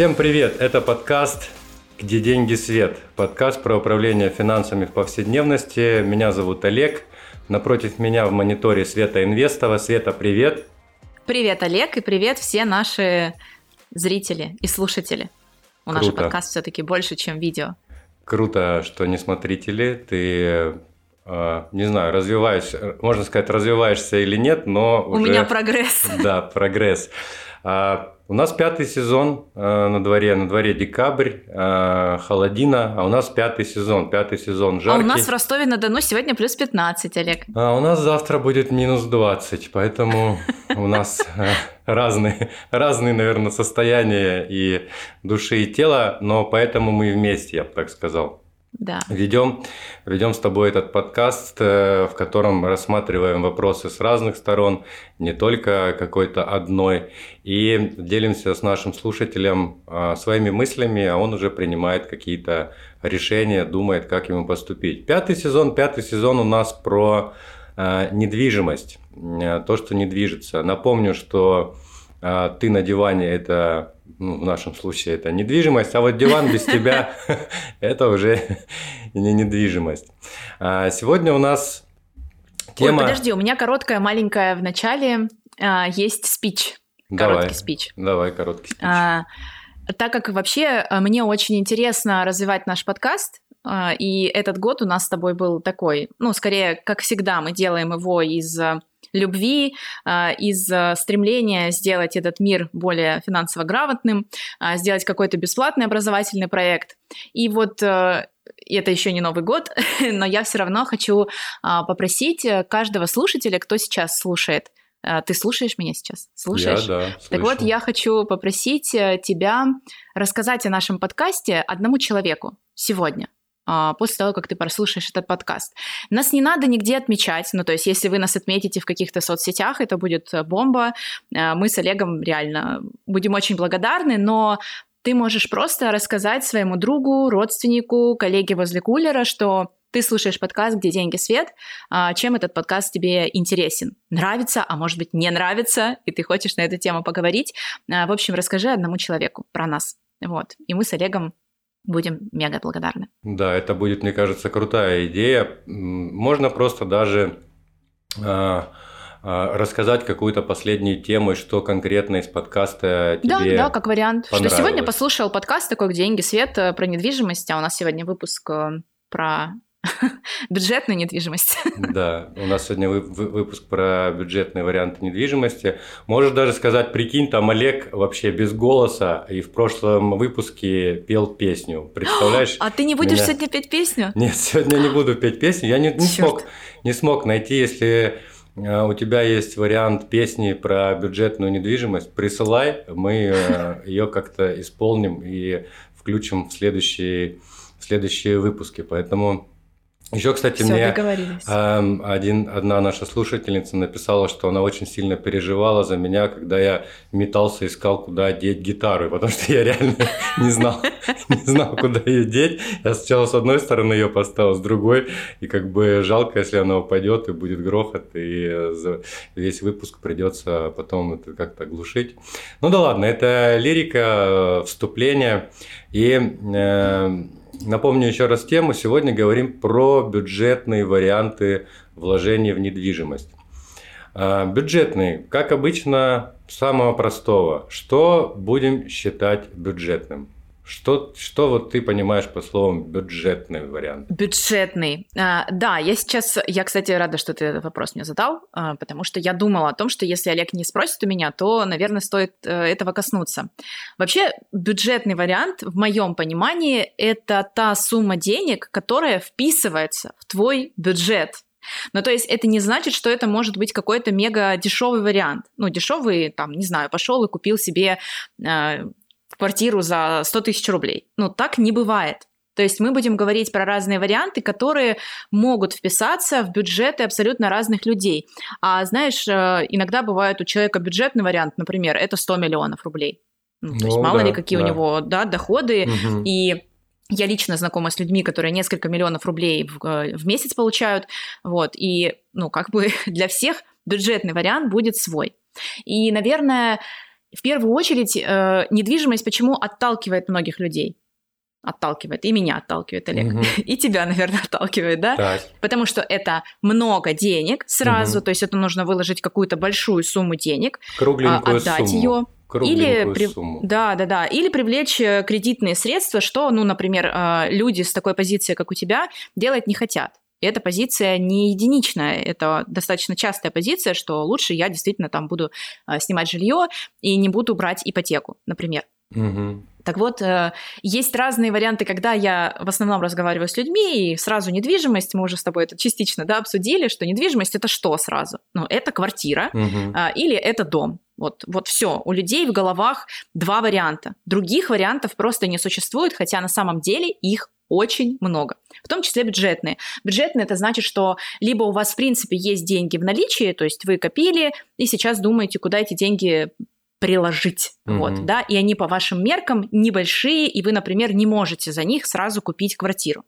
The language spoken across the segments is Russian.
Всем привет! Это подкаст «Где деньги свет?» Подкаст про управление финансами в повседневности. Меня зовут Олег. Напротив меня в мониторе Света Инвестова. Света, привет! Привет, Олег, и привет все наши зрители и слушатели. У нашего подкаста все-таки больше, чем видео. Круто, что не смотрители. Ты а, не знаю, развиваешься, можно сказать, развиваешься или нет, но У меня прогресс. Да, прогресс. У нас пятый сезон э, на дворе, на дворе декабрь, э, холодина, а у нас пятый сезон, пятый сезон жаркий. А у нас в Ростове-на-Дону сегодня плюс 15, Олег. А у нас завтра будет минус 20, поэтому у нас э, разные, разные, наверное, состояния и души, и тела, но поэтому мы вместе, я бы так сказал. Да. Ведем, ведем с тобой этот подкаст, э, в котором рассматриваем вопросы с разных сторон, не только какой-то одной, и делимся с нашим слушателем а, своими мыслями, а он уже принимает какие-то решения, думает, как ему поступить. Пятый сезон, пятый сезон у нас про а, недвижимость, э, то, что не движется. Напомню, что ты на диване – это ну, в нашем случае это недвижимость, а вот диван без тебя – это уже не недвижимость. А сегодня у нас тема… Ой, подожди, у меня короткая, маленькая в начале а, есть спич. Короткий давай, спич. Давай, короткий спич. А, так как вообще а, мне очень интересно развивать наш подкаст, а, и этот год у нас с тобой был такой, ну, скорее, как всегда, мы делаем его из любви, а, из а, стремления сделать этот мир более финансово грамотным, а, сделать какой-то бесплатный образовательный проект. И вот это еще не Новый год, но я все равно хочу попросить каждого слушателя, кто сейчас слушает, ты слушаешь меня сейчас? Слушаешь? Я, да, слышу. Так вот, я хочу попросить э, тебя рассказать о нашем подкасте одному человеку сегодня. А, после того, как ты прослушаешь этот подкаст. Нас не надо нигде отмечать, ну, то есть если вы нас отметите в каких-то соцсетях, это будет э, бомба. Э, мы с Олегом реально будем очень благодарны, но ты можешь просто рассказать своему другу, родственнику, коллеге возле кулера, что ты слушаешь подкаст «Где деньги, свет», а, чем этот подкаст тебе интересен. Нравится, а может быть не нравится, и ты хочешь на эту тему поговорить. А, в общем, расскажи одному человеку про нас. Вот. И мы с Олегом будем мега благодарны. Да, это будет, мне кажется, крутая идея. Можно просто даже э, рассказать какую-то последнюю тему, что конкретно из подкаста тебе Да, да, как вариант. Что сегодня послушал подкаст такой «Деньги, свет» э, про недвижимость, а у нас сегодня выпуск э, про бюджетную недвижимость. Да, у нас сегодня выпуск про бюджетные варианты недвижимости. Можешь даже сказать, прикинь, там Олег вообще без голоса и в прошлом выпуске пел песню. Представляешь? А ты не будешь меня... сегодня петь песню? Нет, сегодня не буду петь песню. Я не, не, смог, не смог найти, если э, у тебя есть вариант песни про бюджетную недвижимость, присылай, мы э, ее как-то исполним и включим в следующие, в следующие выпуски. Поэтому еще, кстати, Всё, мне э, один, одна наша слушательница написала, что она очень сильно переживала за меня, когда я метался, искал, куда деть гитару, потому что я реально не знал, не знал, куда ее деть. Я сначала с одной стороны ее поставил, с другой, и как бы жалко, если она упадет и будет грохот, и весь выпуск придется потом это как-то глушить. Ну да ладно, это лирика, э, вступление, и э, Напомню еще раз тему. Сегодня говорим про бюджетные варианты вложения в недвижимость. А, бюджетный, как обычно, самого простого. Что будем считать бюджетным? Что, что вот ты понимаешь по словам бюджетный вариант? Бюджетный. А, да, я сейчас, я, кстати, рада, что ты этот вопрос мне задал, а, потому что я думала о том, что если Олег не спросит у меня, то, наверное, стоит а, этого коснуться. Вообще, бюджетный вариант, в моем понимании, это та сумма денег, которая вписывается в твой бюджет. Ну, то есть это не значит, что это может быть какой-то мега дешевый вариант. Ну, дешевый, там, не знаю, пошел и купил себе э, квартиру за 100 тысяч рублей. Ну, так не бывает. То есть мы будем говорить про разные варианты, которые могут вписаться в бюджеты абсолютно разных людей. А знаешь, э, иногда бывает у человека бюджетный вариант, например, это 100 миллионов рублей. Ну, то есть ну, мало да, ли какие да. у него да, доходы. Угу. И я лично знакома с людьми, которые несколько миллионов рублей в, э, в месяц получают. Вот. И, ну, как бы для всех бюджетный вариант будет свой. И, наверное, в первую очередь, э, недвижимость почему отталкивает многих людей? Отталкивает, и меня отталкивает, Олег, угу. и тебя, наверное, отталкивает, да? Так. Потому что это много денег сразу, угу. то есть это нужно выложить какую-то большую сумму денег, Кругленькую отдать сумму. ее. Или при... сумму. Да, да, да. Или привлечь э, кредитные средства, что, ну, например, э, люди с такой позицией, как у тебя, делать не хотят. И эта позиция не единичная, это достаточно частая позиция, что лучше я действительно там буду э, снимать жилье и не буду брать ипотеку, например. Угу. Так вот, есть разные варианты, когда я в основном разговариваю с людьми, и сразу недвижимость, мы уже с тобой это частично да, обсудили, что недвижимость это что сразу? Ну, это квартира угу. или это дом. Вот, вот все. У людей в головах два варианта. Других вариантов просто не существует, хотя на самом деле их очень много, в том числе бюджетные. Бюджетные это значит, что либо у вас в принципе есть деньги в наличии, то есть вы копили и сейчас думаете, куда эти деньги приложить, mm-hmm. вот, да, и они по вашим меркам небольшие, и вы, например, не можете за них сразу купить квартиру.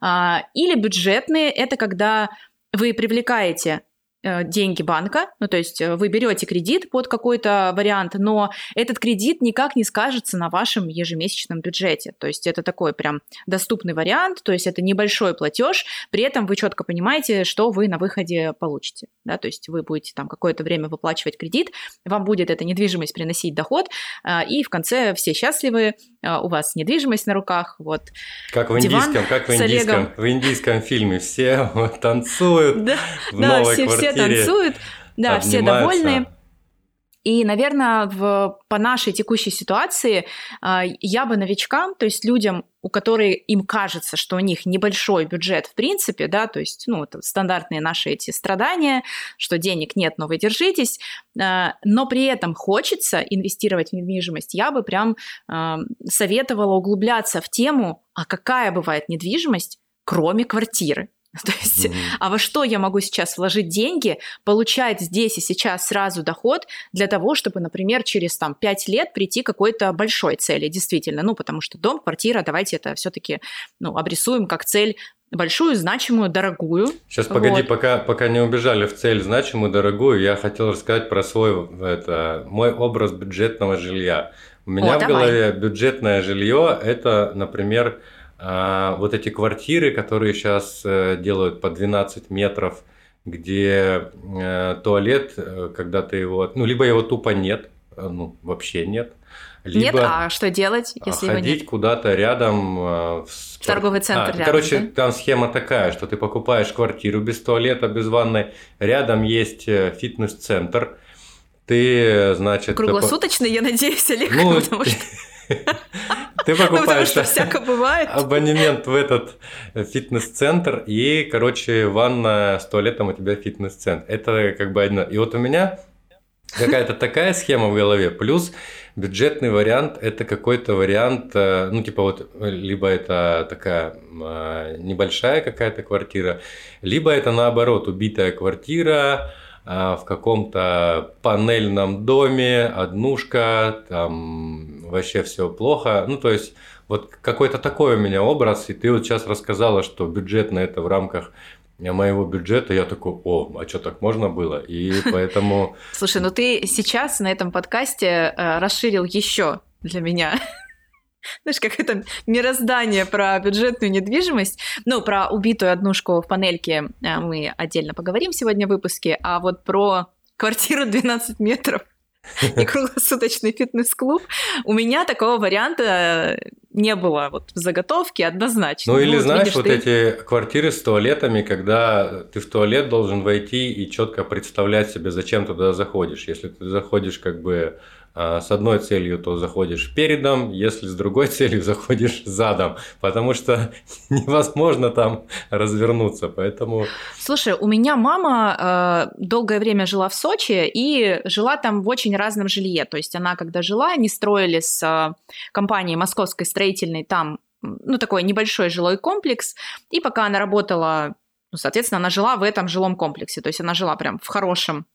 А, или бюджетные это когда вы привлекаете деньги банка, ну то есть э, вы берете кредит под какой-то вариант, но этот кредит никак не скажется на вашем ежемесячном бюджете, то есть это такой прям доступный вариант, то есть это небольшой платеж, при этом вы четко понимаете, что вы на выходе получите, да, то есть вы будете там какое-то время выплачивать кредит, вам будет эта недвижимость приносить доход, э, и в конце все счастливы, у вас недвижимость на руках, вот. Как в индийском, как в индийском, в индийском фильме все танцуют в новой квартире все танцуют, да, все довольны. И, наверное, в, по нашей текущей ситуации э, я бы новичкам, то есть людям, у которых им кажется, что у них небольшой бюджет в принципе, да, то есть, ну, это стандартные наши эти страдания, что денег нет, но вы держитесь, э, но при этом хочется инвестировать в недвижимость, я бы прям э, советовала углубляться в тему, а какая бывает недвижимость, кроме квартиры. То есть, mm-hmm. а во что я могу сейчас вложить деньги, получать здесь и сейчас сразу доход для того, чтобы, например, через там 5 лет прийти к какой-то большой цели, действительно. Ну, потому что дом, квартира, давайте это все-таки ну, обрисуем как цель большую, значимую, дорогую. Сейчас погоди, пока, пока не убежали в цель значимую, дорогую, я хотел рассказать про свой, это, мой образ бюджетного жилья. У меня О, в давай. голове бюджетное жилье это, например, а, вот эти квартиры, которые сейчас э, делают по 12 метров, где э, туалет, э, когда ты его, ну, либо его тупо нет, ну, вообще нет. Либо нет, а что делать, если ходить его нет? куда-то рядом в спорт... торговый центр а, рядом. Короче, да? там схема такая, что ты покупаешь квартиру без туалета, без ванной, рядом есть фитнес-центр, ты, значит... Круглосуточный, я надеюсь, Олег, ну, потому что... Ты покупаешь ну, всяко бывает. абонемент в этот фитнес-центр, и, короче, ванна с туалетом у тебя фитнес-центр. Это как бы одно. И вот у меня какая-то такая схема в голове, плюс бюджетный вариант – это какой-то вариант, э, ну, типа вот, либо это такая э, небольшая какая-то квартира, либо это наоборот убитая квартира, а, в каком-то панельном доме, однушка, там вообще все плохо. Ну, то есть, вот какой-то такой у меня образ, и ты вот сейчас рассказала, что бюджет на это в рамках моего бюджета, я такой, о, а что так можно было? И поэтому... Слушай, ну ты сейчас на этом подкасте э, расширил еще для меня знаешь, как это мироздание про бюджетную недвижимость. Ну, про убитую однушку в панельке э, мы отдельно поговорим сегодня в выпуске, а вот про квартиру 12 метров и круглосуточный фитнес-клуб. У меня такого варианта не было вот в заготовке однозначно. Ну, или ну, знаешь, видишь, вот ты... эти квартиры с туалетами, когда ты в туалет должен войти и четко представлять себе, зачем туда заходишь. Если ты заходишь как бы с одной целью, то заходишь передом, если с другой целью заходишь задом, потому что невозможно там развернуться, поэтому... Слушай, у меня мама э, долгое время жила в Сочи и жила там в очень разном жилье, то есть она когда жила, они строили с э, компанией московской строительной там ну, такой небольшой жилой комплекс, и пока она работала, ну, соответственно, она жила в этом жилом комплексе, то есть она жила прям в хорошем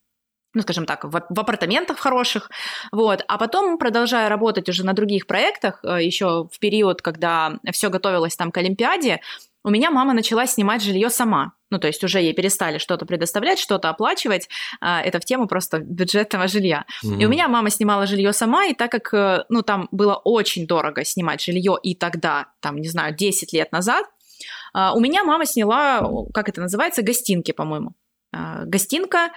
ну, скажем так, в, в апартаментах хороших, вот, а потом, продолжая работать уже на других проектах, э, еще в период, когда все готовилось там к Олимпиаде, у меня мама начала снимать жилье сама. Ну, то есть уже ей перестали что-то предоставлять, что-то оплачивать. А, это в тему просто бюджетного жилья. Mm-hmm. И у меня мама снимала жилье сама, и так как, э, ну, там было очень дорого снимать жилье и тогда, там, не знаю, 10 лет назад, а, у меня мама сняла, как это называется, гостинки, по-моему. А, гостинка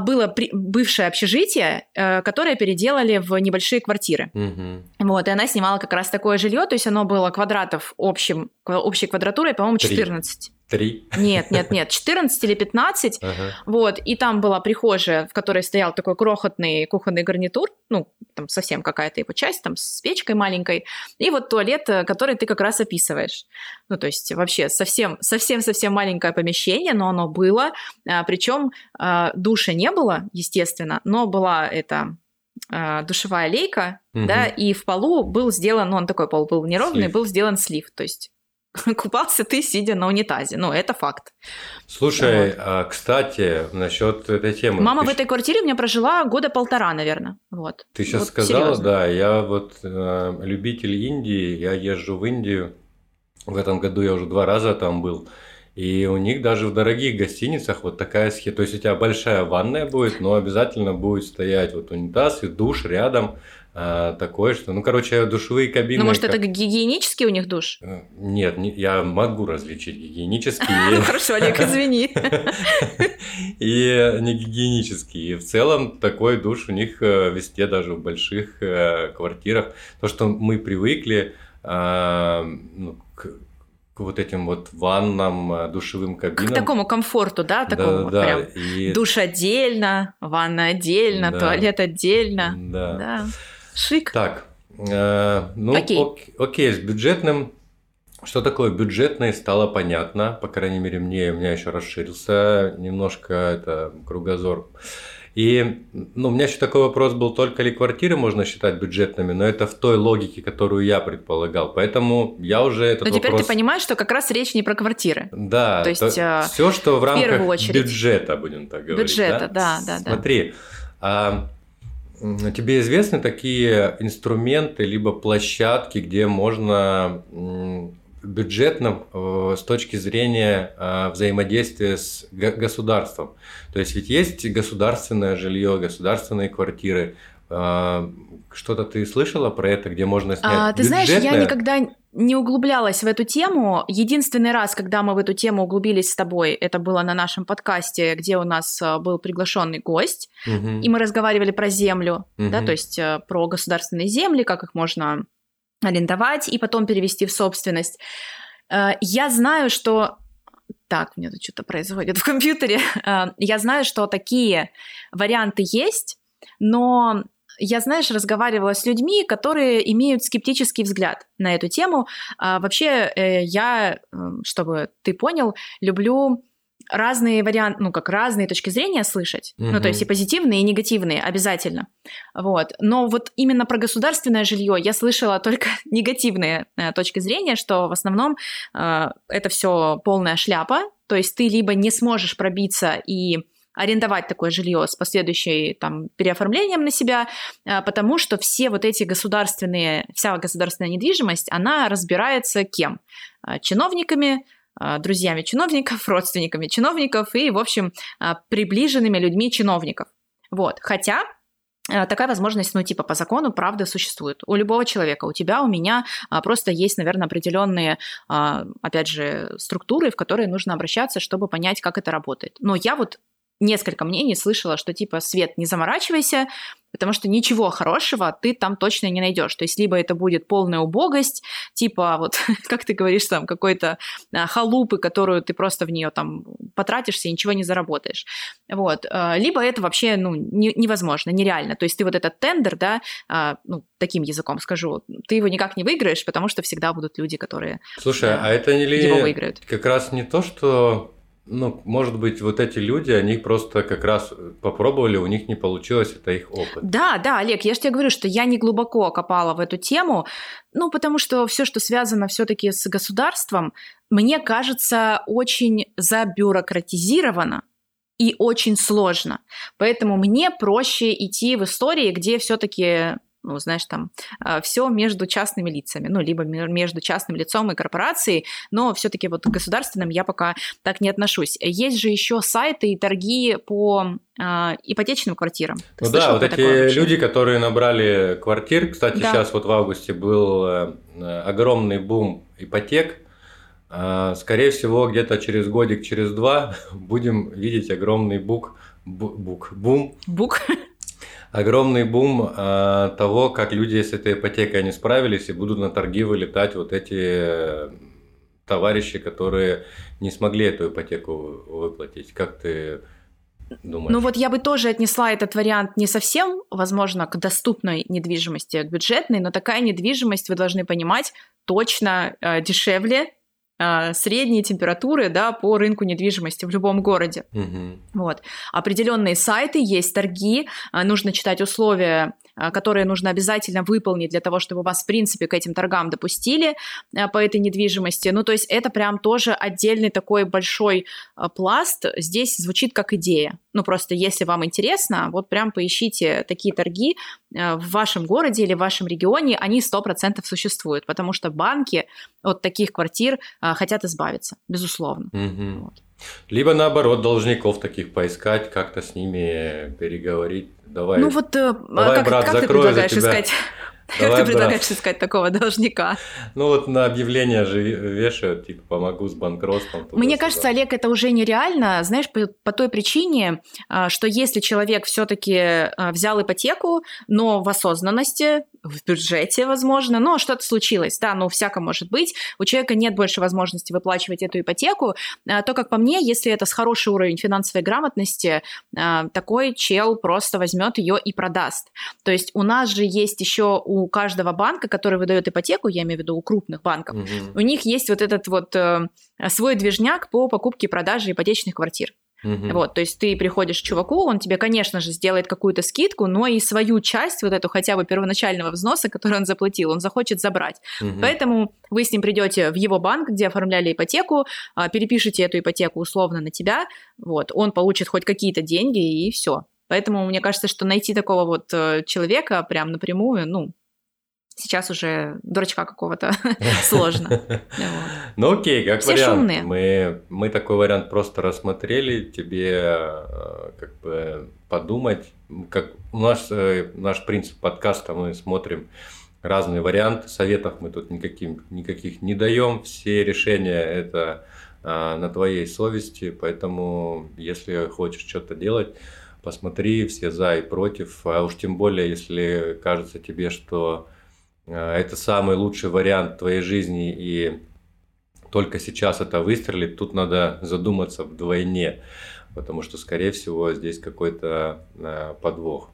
было при, бывшее общежитие, э, которое переделали в небольшие квартиры. Угу. Вот, и она снимала как раз такое жилье, то есть оно было квадратов общим, общей квадратурой, по-моему, 14. Три? Нет, нет, нет, 14 или 15. Ага. Вот, и там была прихожая, в которой стоял такой крохотный кухонный гарнитур, ну, там совсем какая-то его часть, там с печкой маленькой, и вот туалет, э, который ты как раз описываешь. Ну, то есть вообще совсем, совсем-совсем маленькое помещение, но оно было, а, причем а, душа не было, естественно, но была это а, душевая лейка, угу. да, и в полу был сделан, ну, он такой пол был неровный, слив. был сделан слив, то есть купался ты, сидя на унитазе. Ну, это факт. Слушай, вот. а, кстати, насчет этой темы. Мама ты в этой квартире у меня прожила года полтора, наверное. Вот. Ты сейчас вот сказала, серьезно. да, я вот э, любитель Индии, я езжу в Индию. В этом году я уже два раза там был. И у них даже в дорогих гостиницах вот такая схема. То есть у тебя большая ванная будет, но обязательно будет стоять вот унитаз и душ рядом а, такое, что, ну, короче, душевые кабины. Ну, может, как... это гигиенический у них душ? Э, нет, не, я могу различить гигиенический. Ну, хорошо, Олег, извини. И не гигиенический. И в целом такой душ у них э, везде, даже в больших э, квартирах. То, что мы привыкли а, ну, к вот этим вот ваннам, душевым кабинам. К такому комфорту, да, такому да, вот да. прям. И... Душ отдельно, ванна отдельно, да. туалет отдельно. Да. да. Шик. Так, э, ну окей. Ок, окей, с бюджетным что такое бюджетное стало понятно, по крайней мере мне, у меня еще расширился немножко это кругозор. И ну, у меня еще такой вопрос был, только ли квартиры можно считать бюджетными, но это в той логике, которую я предполагал. Поэтому я уже этот Но теперь вопрос... ты понимаешь, что как раз речь не про квартиры. Да, то есть то, э, все, что в, в рамках очередь. бюджета, будем так говорить. Бюджета, да, да, да. Смотри, а Тебе известны такие инструменты либо площадки, где можно бюджетно э, с точки зрения э, взаимодействия с государством. То есть ведь есть государственное жилье, государственные квартиры. Э, что-то ты слышала про это, где можно снять? А, ты знаешь, я никогда не углублялась в эту тему. Единственный раз, когда мы в эту тему углубились с тобой, это было на нашем подкасте, где у нас э, был приглашенный гость, угу. и мы разговаривали про землю, угу. да, то есть э, про государственные земли, как их можно арендовать и потом перевести в собственность. Э, я знаю, что так, у меня тут что-то происходит в компьютере. Я знаю, что такие варианты есть, но я, знаешь, разговаривала с людьми, которые имеют скептический взгляд на эту тему. А, вообще, э, я, эм, чтобы ты понял, люблю разные варианты, ну, как разные точки зрения слышать. Угу. Ну, то есть и позитивные, и негативные обязательно. Вот. Но вот именно про государственное жилье я слышала только негативные э, точки зрения, что в основном э, это все полная шляпа. То есть ты либо не сможешь пробиться и арендовать такое жилье с последующей там переоформлением на себя, а, потому что все вот эти государственные, вся государственная недвижимость, она разбирается кем? А, чиновниками, а, друзьями чиновников, родственниками чиновников и, в общем, приближенными людьми чиновников. Вот. Хотя такая возможность, ну, типа, по закону, правда, существует. У любого человека, у тебя, у меня просто есть, наверное, определенные, опять же, структуры, в которые нужно обращаться, чтобы понять, как это работает. Но я вот несколько мнений слышала, что типа Свет, не заморачивайся, потому что ничего хорошего ты там точно не найдешь. То есть либо это будет полная убогость, типа вот, как ты говоришь, там какой-то а, халупы, которую ты просто в нее там потратишься и ничего не заработаешь. Вот. А, либо это вообще ну, не, невозможно, нереально. То есть ты вот этот тендер, да, а, ну, таким языком скажу, ты его никак не выиграешь, потому что всегда будут люди, которые Слушай, а, а это не ли его выиграют. как раз не то, что ну, может быть, вот эти люди, они просто как раз попробовали, у них не получилось, это их опыт. Да, да, Олег, я же тебе говорю, что я не глубоко копала в эту тему, ну, потому что все, что связано все-таки с государством, мне кажется, очень забюрократизировано и очень сложно. Поэтому мне проще идти в истории, где все-таки ну, знаешь, там, э, все между частными лицами, ну, либо между частным лицом и корпорацией, но все-таки вот к государственным я пока так не отношусь. Есть же еще сайты и торги по э, ипотечным квартирам. Ты ну да, вот эти люди, которые набрали квартир, кстати, да. сейчас вот в августе был э, огромный бум ипотек, а, скорее всего, где-то через годик, через два будем видеть огромный бук, бук, бум. Бук. Огромный бум а, того, как люди с этой ипотекой не справились и будут на торги вылетать вот эти э, товарищи, которые не смогли эту ипотеку выплатить. Как ты думаешь? Ну вот я бы тоже отнесла этот вариант не совсем, возможно, к доступной недвижимости, к бюджетной, но такая недвижимость, вы должны понимать, точно э, дешевле, средние температуры да, по рынку недвижимости в любом городе. Угу. Вот. Определенные сайты, есть торги, а, нужно читать условия а, которые нужно обязательно выполнить для того, чтобы вас, в принципе, к этим торгам допустили а, по этой недвижимости. Ну, то есть это прям тоже отдельный такой большой а, пласт. Здесь звучит как идея. Ну, просто если вам интересно, вот прям поищите такие торги в вашем городе или в вашем регионе, они 100% существуют, потому что банки от таких квартир хотят избавиться, безусловно. Угу. Вот. Либо наоборот, должников таких поискать, как-то с ними переговорить. Давай. Ну вот, э, давай, как, брат, как ты предлагаешь искать? Давай, как ты предлагаешь брат. искать такого должника? Ну вот на объявление же вешают, типа, помогу с банкротством. Мне кажется, Олег, это уже нереально, знаешь, по, по той причине, а, что если человек все-таки а, взял ипотеку, но в осознанности, в бюджете, возможно, но что-то случилось, да, ну, всяко может быть, у человека нет больше возможности выплачивать эту ипотеку, а, то, как по мне, если это с хороший уровень финансовой грамотности, а, такой чел просто возьмет ее и продаст. То есть у нас же есть еще у каждого банка, который выдает ипотеку, я имею в виду у крупных банков, угу. у них есть вот этот вот э, свой движняк по покупке и продаже ипотечных квартир. Угу. Вот, то есть ты приходишь к чуваку, он тебе, конечно же, сделает какую-то скидку, но и свою часть, вот эту хотя бы первоначального взноса, который он заплатил, он захочет забрать. Угу. Поэтому вы с ним придете в его банк, где оформляли ипотеку, а, перепишите эту ипотеку условно на тебя, вот, он получит хоть какие-то деньги и все. Поэтому мне кажется, что найти такого вот э, человека прям напрямую, ну, сейчас уже дурачка какого-то. Сложно. Ну окей, как вариант. Мы, мы такой вариант просто рассмотрели, тебе э, как бы подумать. Как у нас э, наш принцип подкаста, мы смотрим разные варианты, советов мы тут никаким, никаких не даем, все решения это а, на твоей совести, поэтому если хочешь что-то делать, посмотри все за и против, а уж тем более, если кажется тебе, что Э, это самый лучший вариант твоей жизни, и только сейчас это выстрелит, тут надо задуматься вдвойне, потому что, скорее всего, здесь какой-то э, подвох.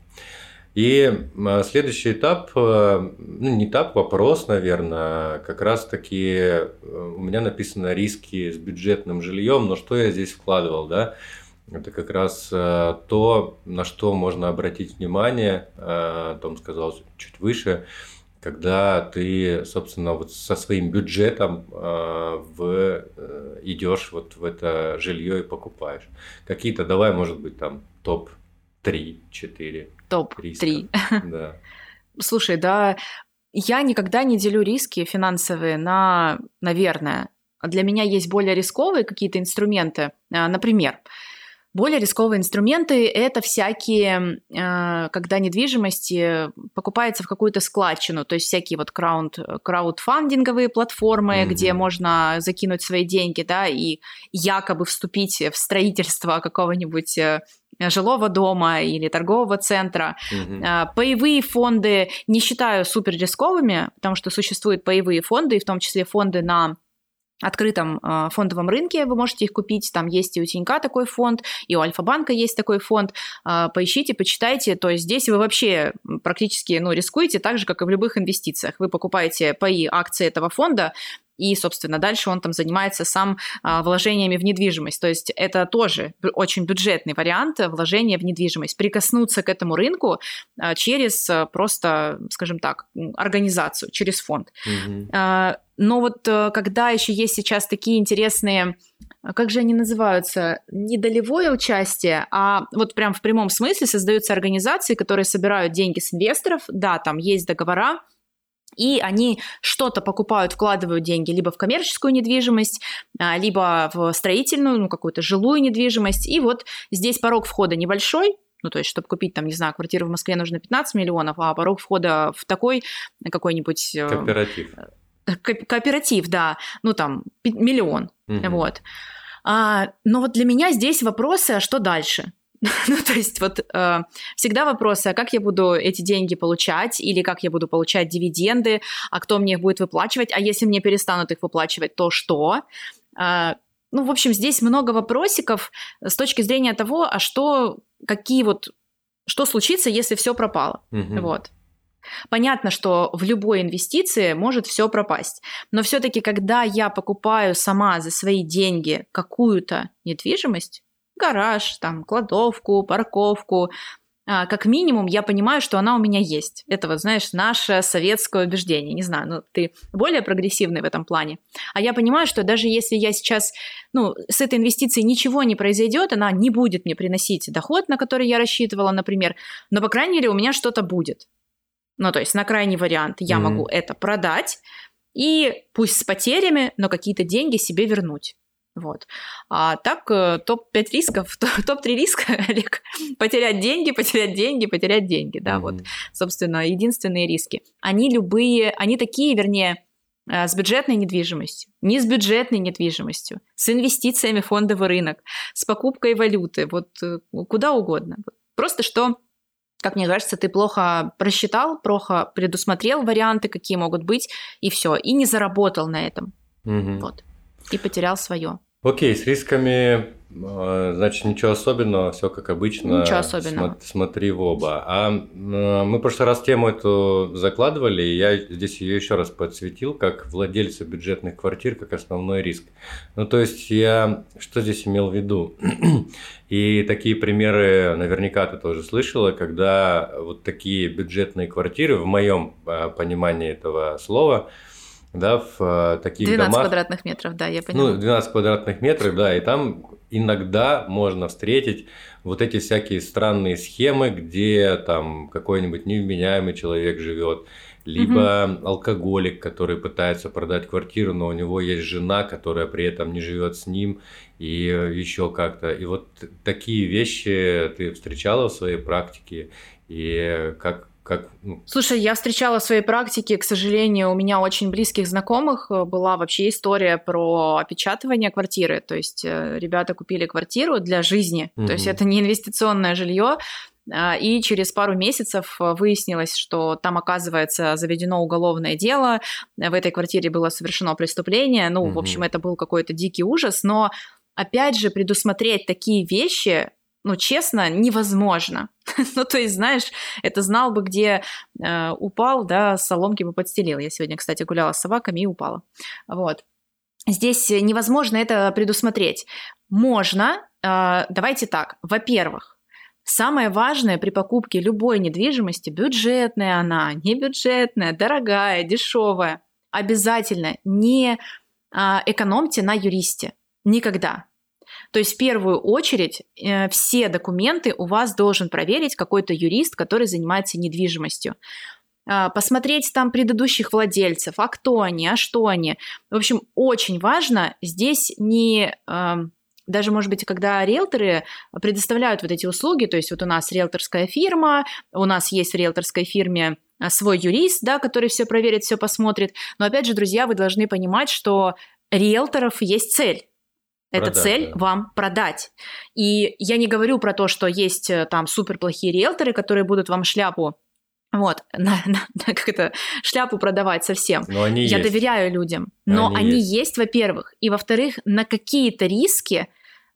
И э, следующий этап, ну не этап, вопрос, наверное, как раз таки у меня написано риски с бюджетным жильем, но что я здесь вкладывал, да? Это как раз то, на что можно обратить внимание, Том сказал чуть выше, когда ты, собственно, вот со своим бюджетом э, в, э, идешь вот в это жилье и покупаешь. Какие-то, давай, может быть, там топ-3, 4. Топ-3. Да. Слушай, да, я никогда не делю риски финансовые на, наверное, для меня есть более рисковые какие-то инструменты. Э, например, более рисковые инструменты – это всякие, э, когда недвижимость покупается в какую-то складчину, то есть всякие вот краунд, краудфандинговые платформы, mm-hmm. где можно закинуть свои деньги, да, и якобы вступить в строительство какого-нибудь э, жилого дома или торгового центра. Mm-hmm. Паевые фонды не считаю супер рисковыми, потому что существуют паевые фонды, и в том числе фонды на открытом э, фондовом рынке, вы можете их купить, там есть и у Тинька такой фонд, и у Альфа-банка есть такой фонд, э, поищите, почитайте, то есть здесь вы вообще практически, ну, рискуете так же, как и в любых инвестициях, вы покупаете паи акции этого фонда, и, собственно, дальше он там занимается сам а, вложениями в недвижимость. То есть это тоже очень бюджетный вариант вложения в недвижимость. Прикоснуться к этому рынку а, через а, просто, скажем так, организацию, через фонд. Угу. Но вот э, когда еще есть сейчас такие интересные как же они называются, не долевое участие, а вот прям в прямом смысле создаются организации, которые собирают деньги с инвесторов, да, там есть договора, и они что-то покупают, вкладывают деньги либо в коммерческую недвижимость, а, либо в строительную, ну, какую-то жилую недвижимость. И вот здесь порог входа небольшой, ну, то есть, чтобы купить, там, не знаю, квартиру в Москве нужно 15 миллионов, а порог входа в такой какой-нибудь... Э, кооператив. Ко- кооператив, да, ну, там, миллион, угу. вот. А, но вот для меня здесь вопросы, а что дальше? ну, то есть вот э, всегда вопросы, а как я буду эти деньги получать, или как я буду получать дивиденды, а кто мне их будет выплачивать, а если мне перестанут их выплачивать, то что? Э, ну, в общем, здесь много вопросиков с точки зрения того, а что, какие вот, что случится, если все пропало, угу. вот. Понятно, что в любой инвестиции может все пропасть, но все-таки, когда я покупаю сама за свои деньги какую-то недвижимость, гараж, там, кладовку, парковку. А, как минимум, я понимаю, что она у меня есть. Это вот, знаешь, наше советское убеждение. Не знаю, ну, ты более прогрессивный в этом плане. А я понимаю, что даже если я сейчас, ну, с этой инвестицией ничего не произойдет, она не будет мне приносить доход, на который я рассчитывала, например, но, по крайней мере, у меня что-то будет. Ну, то есть, на крайний вариант я mm-hmm. могу это продать, и пусть с потерями, но какие-то деньги себе вернуть. Вот. А так, э, топ-5 рисков, топ-3 риска, Олег, потерять деньги, потерять деньги, потерять деньги, да, mm-hmm. вот, собственно, единственные риски. Они любые, они такие, вернее, э, с бюджетной недвижимостью, не с бюджетной недвижимостью, с инвестициями в фондовый рынок, с покупкой валюты, вот э, куда угодно. Просто что как мне кажется, ты плохо просчитал, плохо предусмотрел варианты, какие могут быть, и все, и не заработал на этом. Угу. Вот. И потерял свое. Окей, с рисками, значит, ничего особенного, все как обычно. Ничего особенного. Смотри в оба. А мы в прошлый раз тему эту закладывали, и я здесь ее еще раз подсветил, как владельцы бюджетных квартир, как основной риск. Ну, то есть я что здесь имел в виду? И такие примеры наверняка ты тоже слышала, когда вот такие бюджетные квартиры, в моем а, понимании этого слова, да, в э, таких 12 домах. квадратных метров, да, я поняла. Ну, 12 квадратных метров, да, и там иногда можно встретить вот эти всякие странные схемы, где там какой-нибудь невменяемый человек живет, либо угу. алкоголик, который пытается продать квартиру, но у него есть жена, которая при этом не живет с ним, и еще как-то. И вот такие вещи ты встречала в своей практике, и как, как, ну... Слушай, я встречала в своей практике, к сожалению, у меня очень близких знакомых э, была вообще история про опечатывание квартиры. То есть э, ребята купили квартиру для жизни, mm-hmm. то есть это не инвестиционное жилье, а, и через пару месяцев э, выяснилось, что там, оказывается, заведено уголовное дело, в этой квартире было совершено преступление. Ну, mm-hmm. в общем, это был какой-то дикий ужас, но опять же, предусмотреть такие вещи ну, честно, невозможно. ну, то есть, знаешь, это знал бы, где э, упал, да, соломки бы подстелил. Я сегодня, кстати, гуляла с собаками и упала. Вот. Здесь невозможно это предусмотреть. Можно, э, давайте так, во-первых, Самое важное при покупке любой недвижимости, бюджетная она, не бюджетная, дорогая, дешевая, обязательно не а, экономьте на юристе. Никогда. То есть в первую очередь э, все документы у вас должен проверить какой-то юрист, который занимается недвижимостью а, посмотреть там предыдущих владельцев, а кто они, а что они. В общем, очень важно здесь не эм, даже, может быть, когда риэлторы предоставляют вот эти услуги, то есть вот у нас риэлторская фирма, у нас есть в риэлторской фирме а, свой юрист, да, который все проверит, все посмотрит. Но опять же, друзья, вы должны понимать, что риэлторов есть цель. Эта цель да. вам продать. И я не говорю про то, что есть э, там супер плохие риэлторы, которые будут вам шляпу вот, на, на, на, как это, шляпу продавать совсем. Но они Я есть. доверяю людям. Но они, они есть. есть, во-первых. И во-вторых, на какие-то риски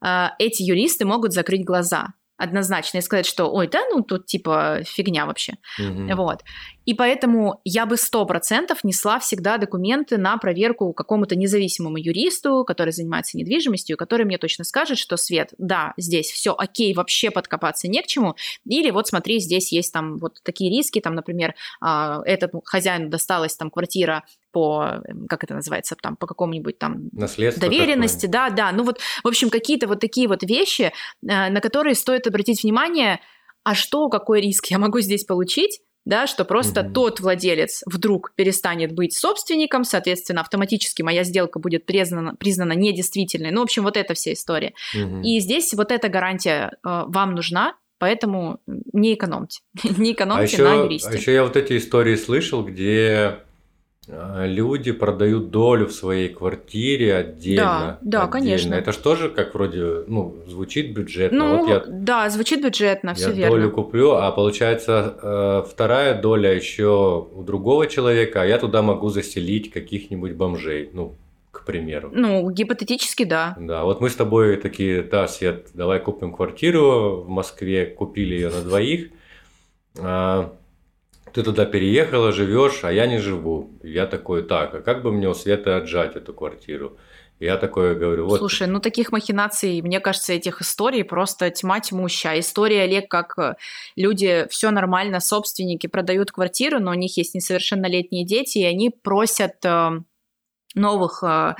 э, эти юристы могут закрыть глаза однозначно и сказать, что ой, да, ну тут типа фигня вообще. Угу. Вот. И поэтому я бы сто процентов несла всегда документы на проверку какому-то независимому юристу, который занимается недвижимостью, который мне точно скажет, что Свет, да, здесь все окей, вообще подкопаться не к чему. Или вот смотри, здесь есть там вот такие риски, там, например, а, этому хозяину досталась там квартира по, как это называется, там, по какому-нибудь там Наследство доверенности, да, да. Ну вот, в общем, какие-то вот такие вот вещи, э, на которые стоит обратить внимание, а что, какой риск я могу здесь получить, да, что просто угу. тот владелец вдруг перестанет быть собственником, соответственно, автоматически моя сделка будет признана, признана недействительной. Ну, в общем, вот эта вся история. Угу. И здесь вот эта гарантия э, вам нужна, поэтому не экономьте. не экономьте а еще, на юристе. А еще я вот эти истории слышал, где а, люди продают долю в своей квартире отдельно. Да, да, отдельно. конечно. Это же тоже как вроде, ну, звучит бюджетно. Ну, вот я, да, звучит бюджетно, все я верно. долю куплю, а получается э, вторая доля еще у другого человека, а я туда могу заселить каких-нибудь бомжей, ну, к примеру. Ну, гипотетически, да. Да, вот мы с тобой такие, да, Свет, давай купим квартиру в Москве, купили ее на двоих. Ты туда переехала, живешь, а я не живу. Я такой, так, а как бы мне у Светы отжать эту квартиру? Я такое говорю, вот... Слушай, ну таких махинаций, мне кажется, этих историй просто тьма тьмущая. История, Олег, как э, люди, все нормально, собственники продают квартиру, но у них есть несовершеннолетние дети, и они просят э, новых э,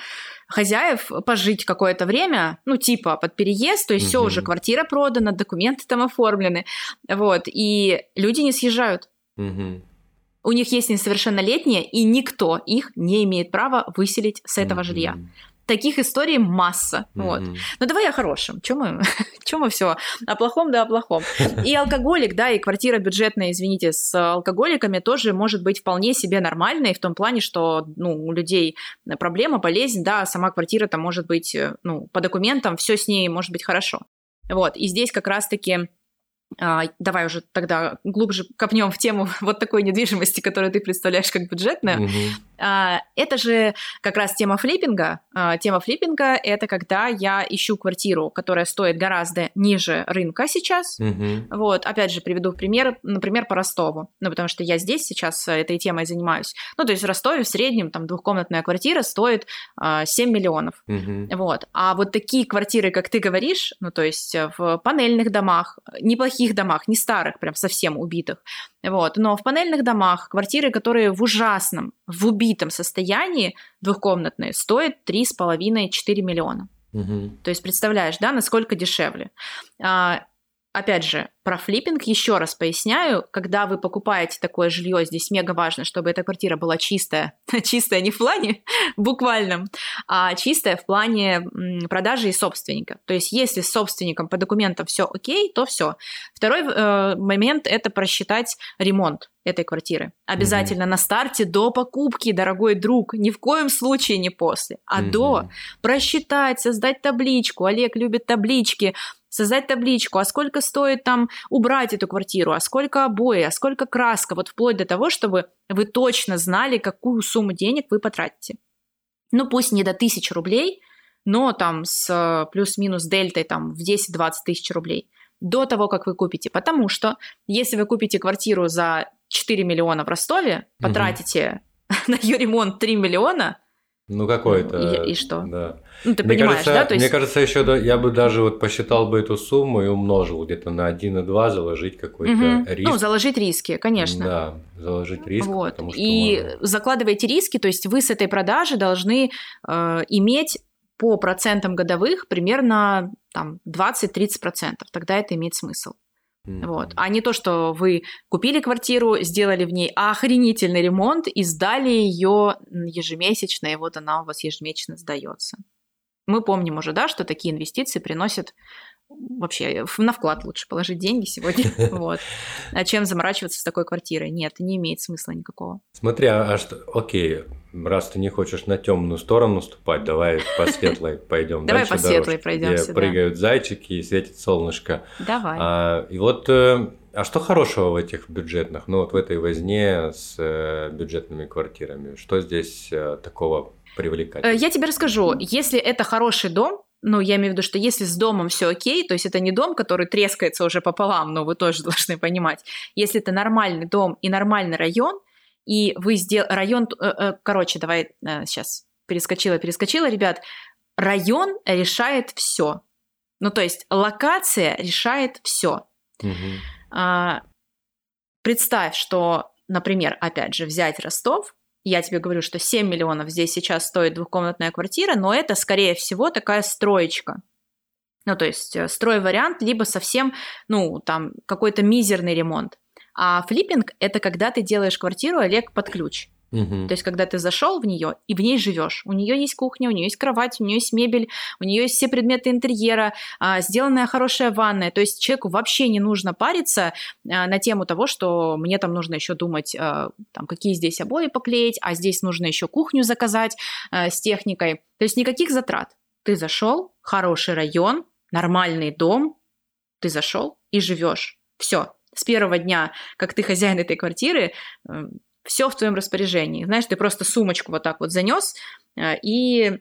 хозяев пожить какое-то время, ну, типа под переезд, то есть угу. все уже, квартира продана, документы там оформлены, вот, и люди не съезжают. Угу. У них есть несовершеннолетние, и никто их не имеет права выселить с этого угу. жилья. Таких историй масса. Mm-hmm. Вот. Ну давай о хорошем. Чем мы, чем мы все о плохом, да о плохом. И алкоголик, да, и квартира бюджетная, извините, с алкоголиками тоже может быть вполне себе нормальной в том плане, что ну, у людей проблема, болезнь, да, сама квартира там может быть, э, ну, по документам все с ней может быть хорошо. Вот. И здесь как раз-таки а, давай уже тогда глубже копнем в тему вот такой недвижимости, которую ты представляешь как бюджетную. Угу. Это же как раз тема флиппинга. А, тема флиппинга – это когда я ищу квартиру, которая стоит гораздо ниже рынка сейчас. Угу. Вот, опять же, приведу пример, например, по Ростову. Ну, потому что я здесь сейчас этой темой занимаюсь. Ну, то есть в Ростове в среднем там двухкомнатная квартира стоит 7 миллионов. Угу. Вот. А вот такие квартиры, как ты говоришь, ну, то есть в панельных домах, неплохие плохих домах, не старых, прям совсем убитых. Вот. Но в панельных домах квартиры, которые в ужасном, в убитом состоянии двухкомнатные, стоят 3,5-4 миллиона. Угу. То есть представляешь, да, насколько дешевле. А, опять же, про флиппинг еще раз поясняю. Когда вы покупаете такое жилье, здесь мега важно, чтобы эта квартира была чистая. чистая не в плане буквальном, а чистая в плане продажи и собственника. То есть, если с собственником по документам все окей, то все. Второй э, момент это просчитать ремонт этой квартиры. Обязательно mm-hmm. на старте до покупки, дорогой друг, ни в коем случае не после, а mm-hmm. до просчитать, создать табличку. Олег любит таблички создать табличку, а сколько стоит там убрать эту квартиру, а сколько обои, а сколько краска, вот вплоть до того, чтобы вы точно знали, какую сумму денег вы потратите. Ну, пусть не до тысячи рублей, но там с плюс-минус дельтой там в 10-20 тысяч рублей до того, как вы купите. Потому что если вы купите квартиру за 4 миллиона в Ростове, потратите угу. на ее ремонт 3 миллиона, ну, какой-то. И, и что? Да. Ну, ты мне понимаешь, кажется, да? То есть... Мне кажется, еще да, я бы даже вот посчитал бы эту сумму и умножил где-то на 1,2, заложить какой-то угу. риск. Ну, заложить риски, конечно. Да, заложить риск. Вот. Потому, что и можно... закладываете риски, то есть вы с этой продажи должны э, иметь по процентам годовых примерно там 20-30%. Тогда это имеет смысл. Вот. А не то, что вы купили квартиру, сделали в ней охренительный ремонт и сдали ее ежемесячно, и вот она у вас ежемесячно сдается. Мы помним уже, да, что такие инвестиции приносят вообще на вклад лучше положить деньги сегодня, вот. А чем заморачиваться с такой квартирой? Нет, не имеет смысла никакого. Смотри, а что, окей, раз ты не хочешь на темную сторону ступать, давай по светлой пойдем Давай по светлой пройдемся, прыгают зайчики и светит солнышко. Давай. А, и вот, э, а что хорошего в этих бюджетных, ну вот в этой возне с э, бюджетными квартирами? Что здесь э, такого привлекательного? Я тебе расскажу. Если это хороший дом, ну, я имею в виду, что если с домом все окей, то есть это не дом, который трескается уже пополам, но вы тоже должны понимать. Если это нормальный дом и нормальный район, и вы сделали... Район... Э, э, короче, давай сейчас перескочила, перескочила, ребят. Район решает все. Ну, то есть локация решает все. Угу. А, представь, что, например, опять же, взять Ростов, я тебе говорю, что 7 миллионов здесь сейчас стоит двухкомнатная квартира, но это, скорее всего, такая строечка. Ну, то есть э, строй-вариант, либо совсем, ну, там, какой-то мизерный ремонт. А флиппинг – это когда ты делаешь квартиру, Олег, под ключ. Угу. То есть, когда ты зашел в нее и в ней живешь, у нее есть кухня, у нее есть кровать, у нее есть мебель, у нее есть все предметы интерьера, а, сделанная хорошая ванная. То есть человеку вообще не нужно париться а, на тему того, что мне там нужно еще думать, а, там, какие здесь обои поклеить, а здесь нужно еще кухню заказать с техникой. То есть никаких затрат. Ты зашел, хороший район, нормальный дом, ты зашел и живешь. Все. С первого дня, как ты хозяин этой квартиры, все в твоем распоряжении. Знаешь, ты просто сумочку вот так вот занес э, и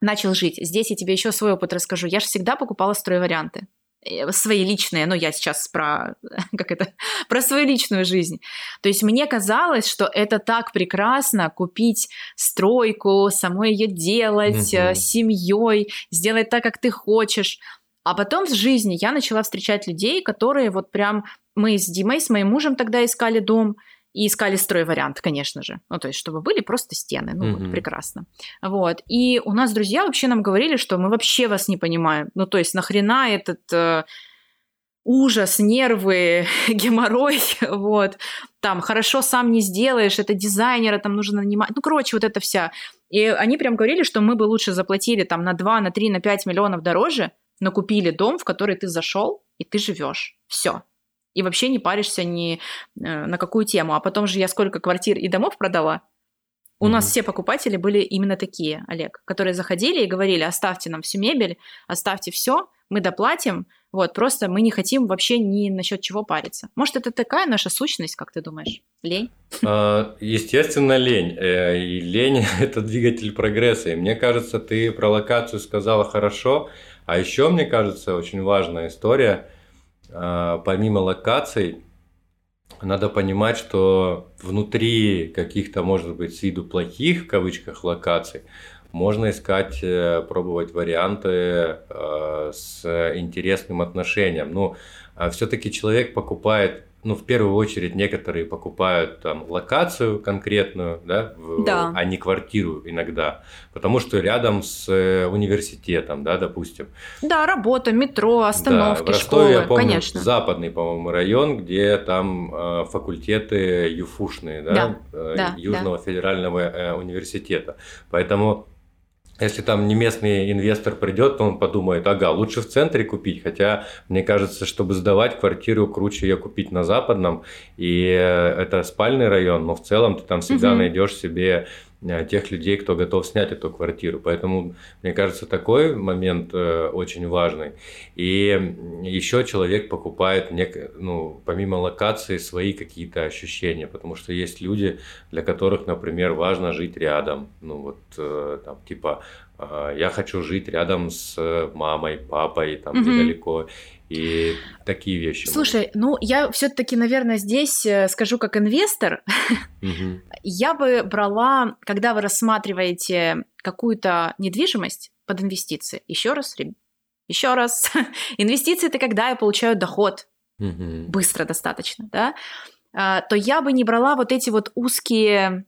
начал жить. Здесь я тебе еще свой опыт расскажу. Я же всегда покупала стройварианты э, свои личные, ну я сейчас про как это про свою личную жизнь. То есть мне казалось, что это так прекрасно купить стройку, самой ее делать mm-hmm. с семьей, сделать так, как ты хочешь. А потом в жизни я начала встречать людей, которые вот прям мы с Димой, с моим мужем тогда искали дом, и искали строй-вариант, конечно же. Ну, то есть, чтобы были просто стены. Ну, mm-hmm. вот, прекрасно. Вот. И у нас друзья вообще нам говорили, что мы вообще вас не понимаем. Ну, то есть, нахрена этот э, ужас, нервы, геморрой, вот. Там, хорошо сам не сделаешь, это дизайнера там нужно нанимать. Ну, короче, вот это вся. И они прям говорили, что мы бы лучше заплатили там на 2, на 3, на 5 миллионов дороже, но купили дом, в который ты зашел, и ты живешь. Все и вообще не паришься ни э, на какую тему. А потом же я сколько квартир и домов продала. У mm-hmm. нас все покупатели были именно такие, Олег, которые заходили и говорили, оставьте нам всю мебель, оставьте все, мы доплатим, вот, просто мы не хотим вообще ни насчет чего париться. Может, это такая наша сущность, как ты думаешь? Лень? А, естественно, лень. Э, и лень – это двигатель прогресса. И мне кажется, ты про локацию сказала хорошо. А еще, мне кажется, очень важная история – помимо локаций, надо понимать, что внутри каких-то, может быть, с виду плохих, в кавычках, локаций, можно искать, э, пробовать варианты э, с интересным отношением. Ну, а все-таки человек покупает ну, в первую очередь, некоторые покупают там локацию конкретную, да, в, да. а не квартиру иногда, потому что рядом с э, университетом, да, допустим. Да, работа, метро, остановки, да, в Ростове, школы, я помню, конечно. западный, по-моему, район, где там э, факультеты ЮФУшные, да, да, э, да Южного да. федерального э, университета. Поэтому если там не местный инвестор придет, то он подумает, ага, лучше в центре купить, хотя мне кажется, чтобы сдавать квартиру, круче ее купить на западном, и э, это спальный район, но в целом ты там всегда угу. найдешь себе тех людей, кто готов снять эту квартиру. Поэтому, мне кажется, такой момент э, очень важный. И еще человек покупает, нек... ну, помимо локации, свои какие-то ощущения, потому что есть люди, для которых, например, важно жить рядом. Ну, вот, э, там, типа, я хочу жить рядом с мамой, папой, там, mm-hmm. недалеко и такие вещи. Слушай, ну я все-таки, наверное, здесь э, скажу как инвестор, угу. я бы брала, когда вы рассматриваете какую-то недвижимость под инвестиции, еще раз, еще раз, инвестиции это когда я получаю доход угу. быстро достаточно, да, а, то я бы не брала вот эти вот узкие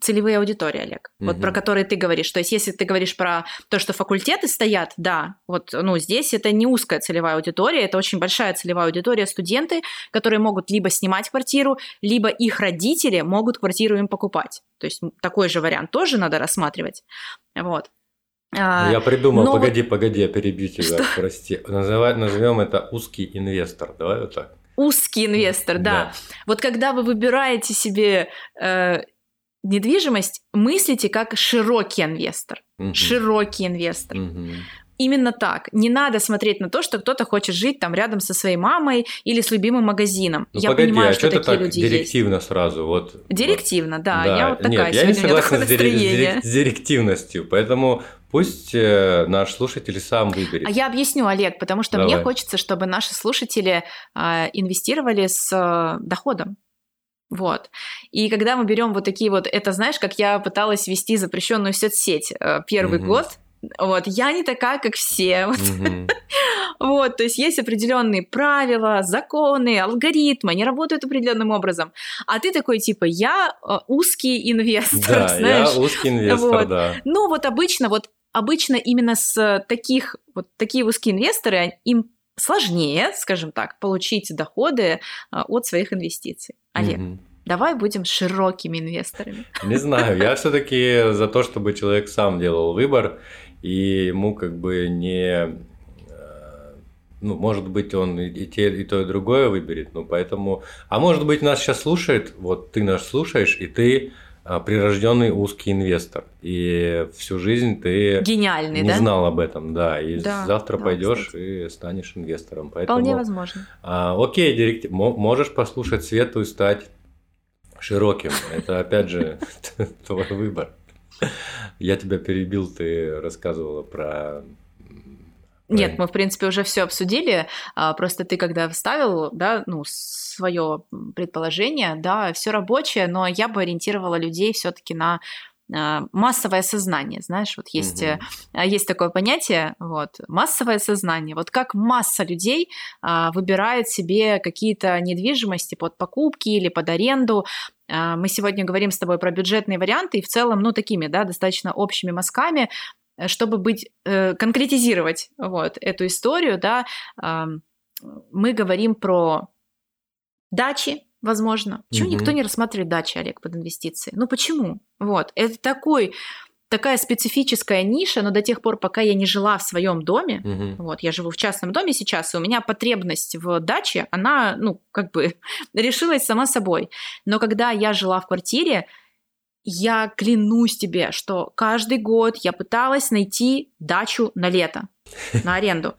целевые аудитории, Олег, угу. вот про которые ты говоришь. То есть, если ты говоришь про то, что факультеты стоят, да, вот, ну, здесь это не узкая целевая аудитория, это очень большая целевая аудитория, студенты, которые могут либо снимать квартиру, либо их родители могут квартиру им покупать. То есть, такой же вариант тоже надо рассматривать. Вот. А, я придумал, Но погоди, погоди, я перебью тебя, что? прости. Называть, назовем это узкий инвестор, давай вот так. Узкий инвестор, да. да. Вот когда вы выбираете себе э, недвижимость мыслите как широкий инвестор. Угу. Широкий инвестор. Угу. Именно так. Не надо смотреть на то, что кто-то хочет жить там рядом со своей мамой или с любимым магазином. Ну, я погоди, понимаю, а что что такие так люди директивно есть. сразу? Вот, Директивно, да. Да, Я вот такая Нет, я не сегодня, у меня такое согласен с, дирек- с директивностью, поэтому пусть э, наш слушатель сам выберет. А я объясню, Олег, потому что мне Давай. хочется, чтобы наши слушатели а, инвестировали с а, доходом. Вот. И когда мы берем вот такие вот, это знаешь, как я пыталась вести запрещенную соцсеть э, первый Мгм. год. Вот, я не такая, как все. Вот. Мгм. Вот, то есть есть определенные правила, законы, алгоритмы, они работают определенным образом. А ты такой типа, я э, узкий инвестор, Да, знаешь? я узкий инвестор, Вот. да. Ну вот обычно, вот обычно именно с таких, вот такие узкие инвесторы, им сложнее, скажем так, получить доходы а, от своих инвестиций. Олег, Мгм. давай будем широкими инвесторами. Не знаю, я все-таки за то, чтобы человек сам делал выбор, и ему как бы не... э, Ну, может быть, он и, те, и то, и другое выберет, ну, поэтому... А может быть, нас сейчас слушает, вот ты нас слушаешь, и ты прирожденный узкий инвестор, и всю жизнь ты Гениальный, не да? знал об этом, да, и Да, завтра да, пойдешь кстати. и станешь инвестором. Поэтому, Вполне возможно. а, окей, директив, мо- можешь послушать Свету и стать широким. Это, опять же, твой выбор. Я тебя перебил, ты рассказывала про... Нет, мы, в принципе, уже все обсудили. а, Просто ты, когда вставил, да, ну, свое предположение, да, все рабочее, но я бы ориентировала людей все-таки на а, массовое сознание, знаешь, вот есть, э, есть такое понятие, вот, массовое сознание, вот как масса людей а, выбирает себе какие-то недвижимости под покупки или под аренду, мы сегодня говорим с тобой про бюджетные варианты и в целом, ну, такими, да, достаточно общими мазками, чтобы быть, э, конкретизировать вот эту историю, да, мы говорим про дачи, возможно. Почему Мгм. никто не рассматривает дачи, Олег, под инвестиции? Ну почему? Вот, это такой, такая специфическая ниша, но до тех пор, пока я не жила в своем доме, Мгм. вот, я живу в частном доме сейчас, и у меня потребность в даче, она, ну, как бы решилась сама собой. Но когда я жила в квартире, я клянусь тебе, что каждый год я пыталась найти дачу на лето, на аренду.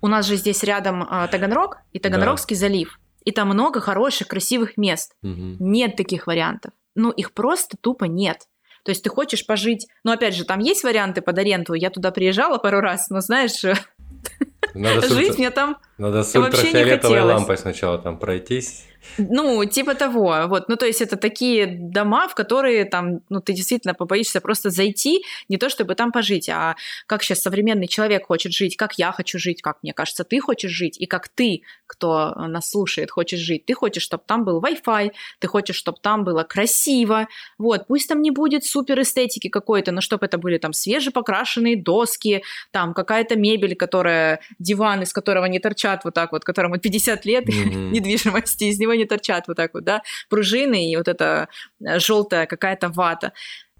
У нас же здесь рядом а, Таганрог и Таганрогский залив. И там много хороших, красивых мест. Мгм. Нет таких вариантов. Ну, их просто тупо нет. То есть ты хочешь пожить... Ну, опять же, там есть варианты под аренду. Я туда приезжала пару раз, но, знаешь, Надо, жить мне там Надо с вообще не хотелось. лампой сначала там пройтись. Ну, типа того, вот, ну, то есть это такие дома, в которые там, ну, ты действительно побоишься просто зайти, не то чтобы там пожить, а как сейчас современный человек хочет жить, как я хочу жить, как, мне кажется, ты хочешь жить, и как ты, кто нас слушает, хочешь жить. Ты хочешь, чтобы там был Wi-Fi, ты хочешь, чтобы там было красиво, вот, пусть там не будет супер эстетики какой-то, но чтобы это были там свежепокрашенные доски, там какая-то мебель, которая, диван, из которого не торчат вот так вот, которому 50 лет, Мгм. недвижимости, из него не торчат вот так вот, да, пружины и вот эта желтая какая-то вата.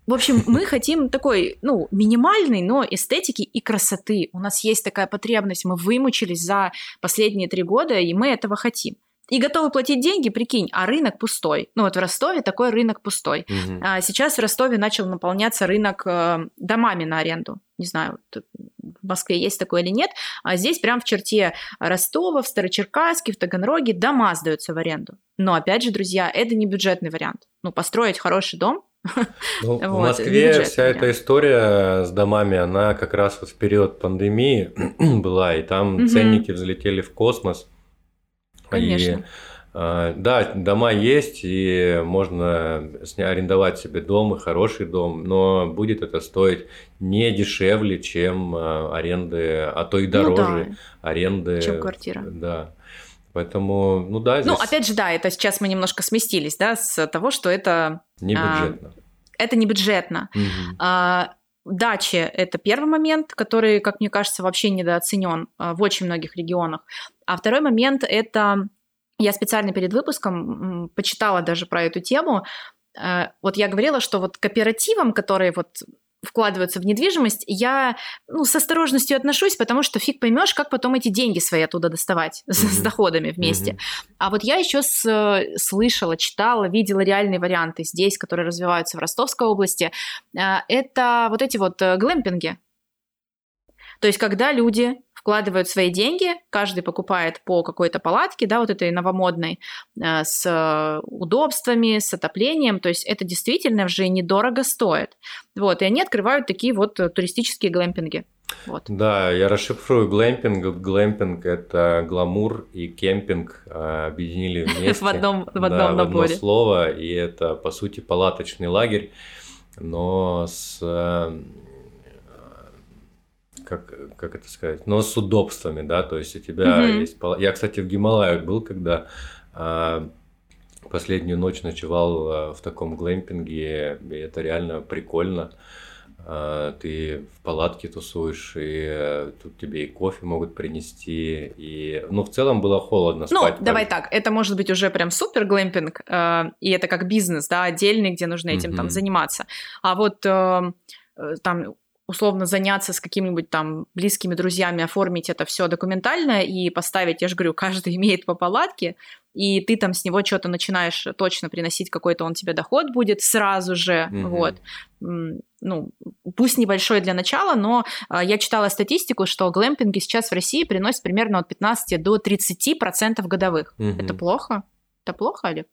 В общем, мы хотим такой, ну, минимальной, но эстетики и красоты. У нас есть такая потребность, мы вымучились за последние три года, и мы этого хотим. И готовы платить деньги, прикинь, а рынок пустой. Ну вот в Ростове такой рынок пустой. Мгм. А сейчас в Ростове начал наполняться рынок э, домами на аренду. Не знаю, в Москве есть такое или нет. А здесь прям в черте Ростова, в Старочеркасске, в Таганроге дома сдаются в аренду. Но опять же, друзья, это не бюджетный вариант. Ну, построить хороший дом. Ну, в Вот, Москве бюджетный вся эта история с домами, она как раз вот в период пандемии была, и там Мгм. ценники взлетели в космос. Конечно. И, а, да, дома есть, и можно арендовать себе дом, и хороший дом, но будет это стоить не дешевле, чем а, аренды, а то и Ну дороже да, аренды. чем квартира. Да. Поэтому, ну да, Ну, здесь опять же, да, это сейчас мы немножко сместились, да, с того, что это, не а, бюджетно. это не бюджетно. Мгм. А, Дачи – это первый момент, который, как мне кажется, вообще недооценен а, в очень многих регионах. А второй момент – это я специально перед выпуском почитала даже про эту тему. Э, Вот я говорила, что вот кооперативам, которые вот вкладываются в недвижимость, я ну, с осторожностью отношусь, потому что фиг поймешь, как потом эти деньги свои оттуда доставать с, с доходами вместе. Мгм. А вот я еще с, э, слышала, читала, видела реальные варианты здесь, которые развиваются в Ростовской области. А, Это вот эти вот э, глэмпинги. То есть, когда люди вкладывают свои деньги, каждый покупает по какой-то палатке, да, вот этой новомодной, э, с удобствами, с отоплением, то есть это действительно уже недорого стоит. Вот, и они открывают такие вот туристические глэмпинги. Вот. Да, я расшифрую глэмпинг. Глэмпинг – это гламур и кемпинг а, объединили вместе. В одном, в одном да, наборе. В одно слово, и это, по сути, палаточный лагерь, но с э, как, как это сказать, но с удобствами, да, то есть у тебя mm-hmm. есть... Я, кстати, в Гималаях был, когда а, последнюю ночь ночевал а, в таком глэмпинге, и это реально прикольно. А, ты в палатке тусуешь, и а, тут тебе и кофе могут принести, и... Ну, в целом было холодно ну, спать. Ну, давай так, это может быть уже прям супер глэмпинг, э, и это как бизнес, да, отдельный, где нужно этим mm-hmm. там заниматься. А вот э, там условно заняться с какими-нибудь там близкими друзьями, оформить это все документально и поставить, я же говорю, каждый имеет по палатке, и ты там с него что-то начинаешь точно приносить, какой-то он тебе доход будет сразу же, mm-hmm. вот. Ну, пусть небольшой для начала, но э, я читала статистику, что глэмпинги сейчас в России приносят примерно от 15 до 30 процентов годовых. Mm-hmm. Это плохо? Это плохо, Олег?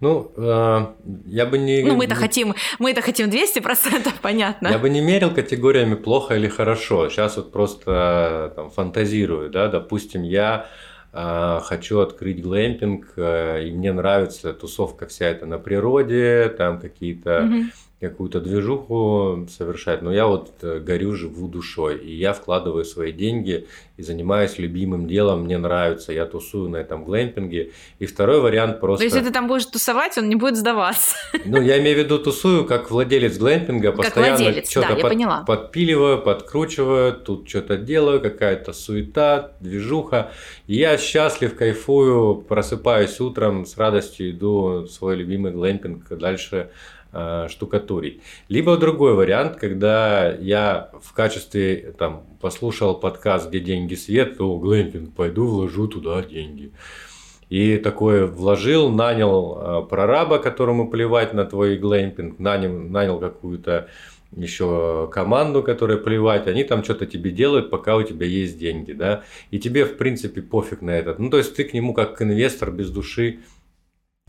Ну, э, я бы не... Ну, мы-то хотим, мы-то хотим 200%, понятно. Я бы не мерил категориями плохо или хорошо. Сейчас вот просто там, фантазирую, да, допустим, я э, хочу открыть глэмпинг, э, и мне нравится тусовка вся эта на природе, там какие-то... Угу какую-то движуху совершать, но я вот э, горю, живу душой, и я вкладываю свои деньги и занимаюсь любимым делом, мне нравится, я тусую на этом глэмпинге. И второй вариант просто... Но если ты там будешь тусовать, он не будет сдаваться. Ну, я имею в виду тусую как владелец глэмпинга, постоянно что-то да, под, подпиливаю, подкручиваю, тут что-то делаю, какая-то суета, движуха. И я счастлив, кайфую, просыпаюсь утром, с радостью иду в свой любимый глэмпинг дальше штукатурить. Либо другой вариант, когда я в качестве, там, послушал подкаст «Где деньги свет», то глэмпинг, пойду вложу туда деньги. И такое вложил, нанял э, прораба, которому плевать на твой глэмпинг, нанял, нанял какую-то еще команду, которая плевать, они там что-то тебе делают, пока у тебя есть деньги, да, и тебе, в принципе, пофиг на этот. Ну, то есть ты к нему как инвестор без души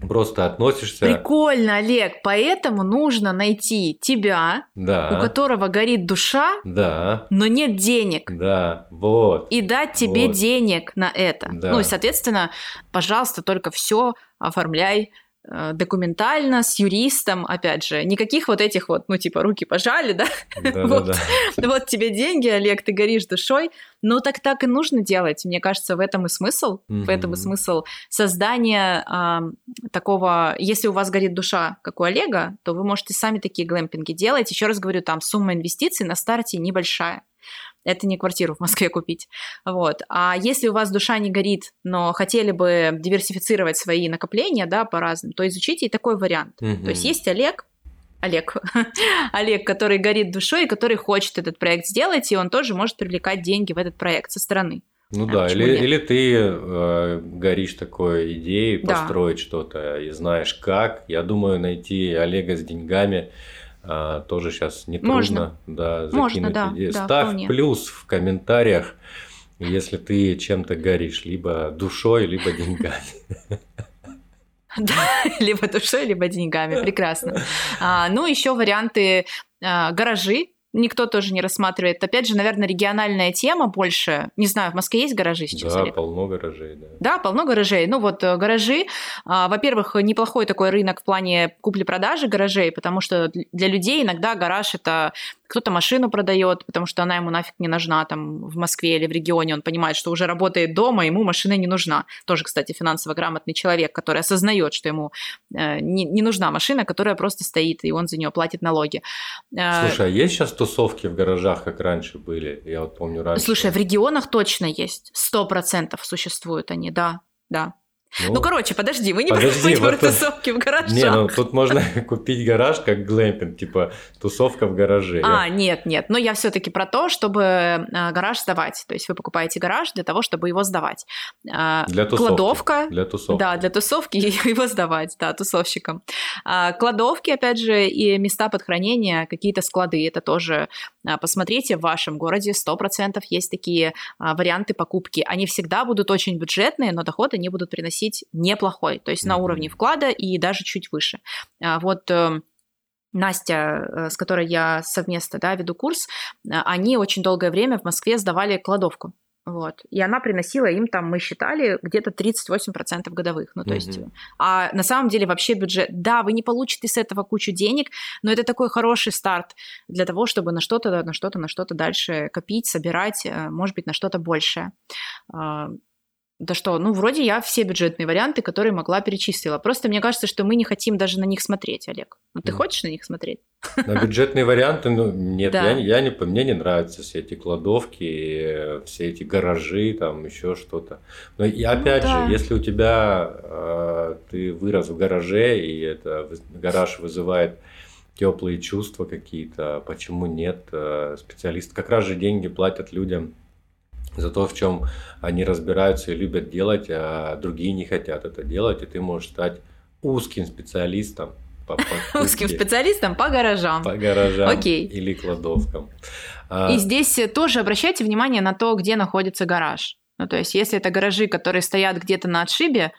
просто относишься. Прикольно, Олег. Поэтому нужно найти тебя, да. у которого горит душа, да. но нет денег. Да, вот. И дать тебе вот. денег на это. Да. Ну и, соответственно, пожалуйста, только все оформляй документально, с юристом, опять же, никаких вот этих вот, ну, типа, руки пожали, да? вот, вот тебе деньги, Олег, ты горишь душой. Ну, так так и нужно делать. Мне кажется, в этом и смысл, в этом и смысл создания э, такого... Если у вас горит душа, как у Олега, то вы можете сами такие глэмпинги делать. Еще раз говорю, там сумма инвестиций на старте небольшая это не квартиру в Москве купить. Вот. А если у вас душа не горит, но хотели бы диверсифицировать свои накопления, да, по разным, то изучите и такой вариант. Угу. То есть есть Олег, Олег, Олег, который горит душой и который хочет этот проект сделать, и он тоже может привлекать деньги в этот проект со стороны. Ну а да, или, или ты э, горишь такой идеей построить да. что-то и знаешь как. Я думаю, найти Олега с деньгами а, тоже сейчас не трудно да, закинуть Можно, да, идею. Да, Ставь вполне. плюс в комментариях, если ты чем-то горишь, либо душой, либо деньгами. Да, либо душой, либо деньгами. Прекрасно. А, ну, еще варианты а, гаражи никто тоже не рассматривает. Опять же, наверное, региональная тема больше. Не знаю, в Москве есть гаражи сейчас? Да, Олег? полно гаражей, да. Да, полно гаражей. Ну вот э, гаражи, а, во-первых, неплохой такой рынок в плане купли-продажи гаражей, потому что для людей иногда гараж это кто-то машину продает, потому что она ему нафиг не нужна там в Москве или в регионе, он понимает, что уже работает дома, ему машина не нужна. Тоже, кстати, финансово грамотный человек, который осознает, что ему э, не, не нужна машина, которая просто стоит, и он за нее платит налоги. Э, Слушай, а есть сейчас тусовки в гаражах, как раньше были? Я вот помню раньше. Слушай, в регионах точно есть, сто процентов существуют они, да, да. Ну, ну, короче, подожди, вы не подожди, вот про тусовки в гаражах. Не, ну тут можно купить гараж как глэмпинг, типа тусовка в гараже. А, нет, нет, но я все-таки про то, чтобы а, гараж сдавать. То есть вы покупаете гараж для того, чтобы его сдавать. А, для тусовки. Кладовка. Для тусовки. Да, для тусовки его сдавать, да, тусовщикам. А, кладовки, опять же, и места под хранение, какие-то склады, это тоже посмотрите, в вашем городе 100% есть такие варианты покупки. Они всегда будут очень бюджетные, но доход они будут приносить приносить неплохой, то есть mm-hmm. на уровне вклада и даже чуть выше. А, вот эм, Настя, э, с которой я совместно да, веду курс, э, они очень долгое время в Москве сдавали кладовку. Вот. И она приносила им там, мы считали, где-то 38% годовых. Ну, то mm-hmm. есть, а на самом деле вообще бюджет, да, вы не получите с этого кучу денег, но это такой хороший старт для того, чтобы на что-то, на что-то, на что-то дальше копить, собирать, э, может быть, на что-то большее. А, да что, ну, вроде я все бюджетные варианты, которые могла, перечислила. Просто мне кажется, что мы не хотим даже на них смотреть, Олег. Ну, ты mm. хочешь на них смотреть? На бюджетные варианты, ну, нет, да. я, я не, мне не нравятся все эти кладовки, все эти гаражи, там еще что-то. Но и ну опять ну, да. же, если у тебя, э, ты вырос в гараже, и это гараж вызывает теплые чувства какие-то, почему нет? Э, специалист как раз же деньги платят людям за то, в чем они разбираются и любят делать, а другие не хотят это делать, и ты можешь стать узким специалистом по Узким специалистом по гаражам. По гаражам Окей. или кладовкам. А и здесь тоже обращайте внимание на то, где находится гараж. Ну, то есть, если это гаражи, которые стоят где-то на отшибе,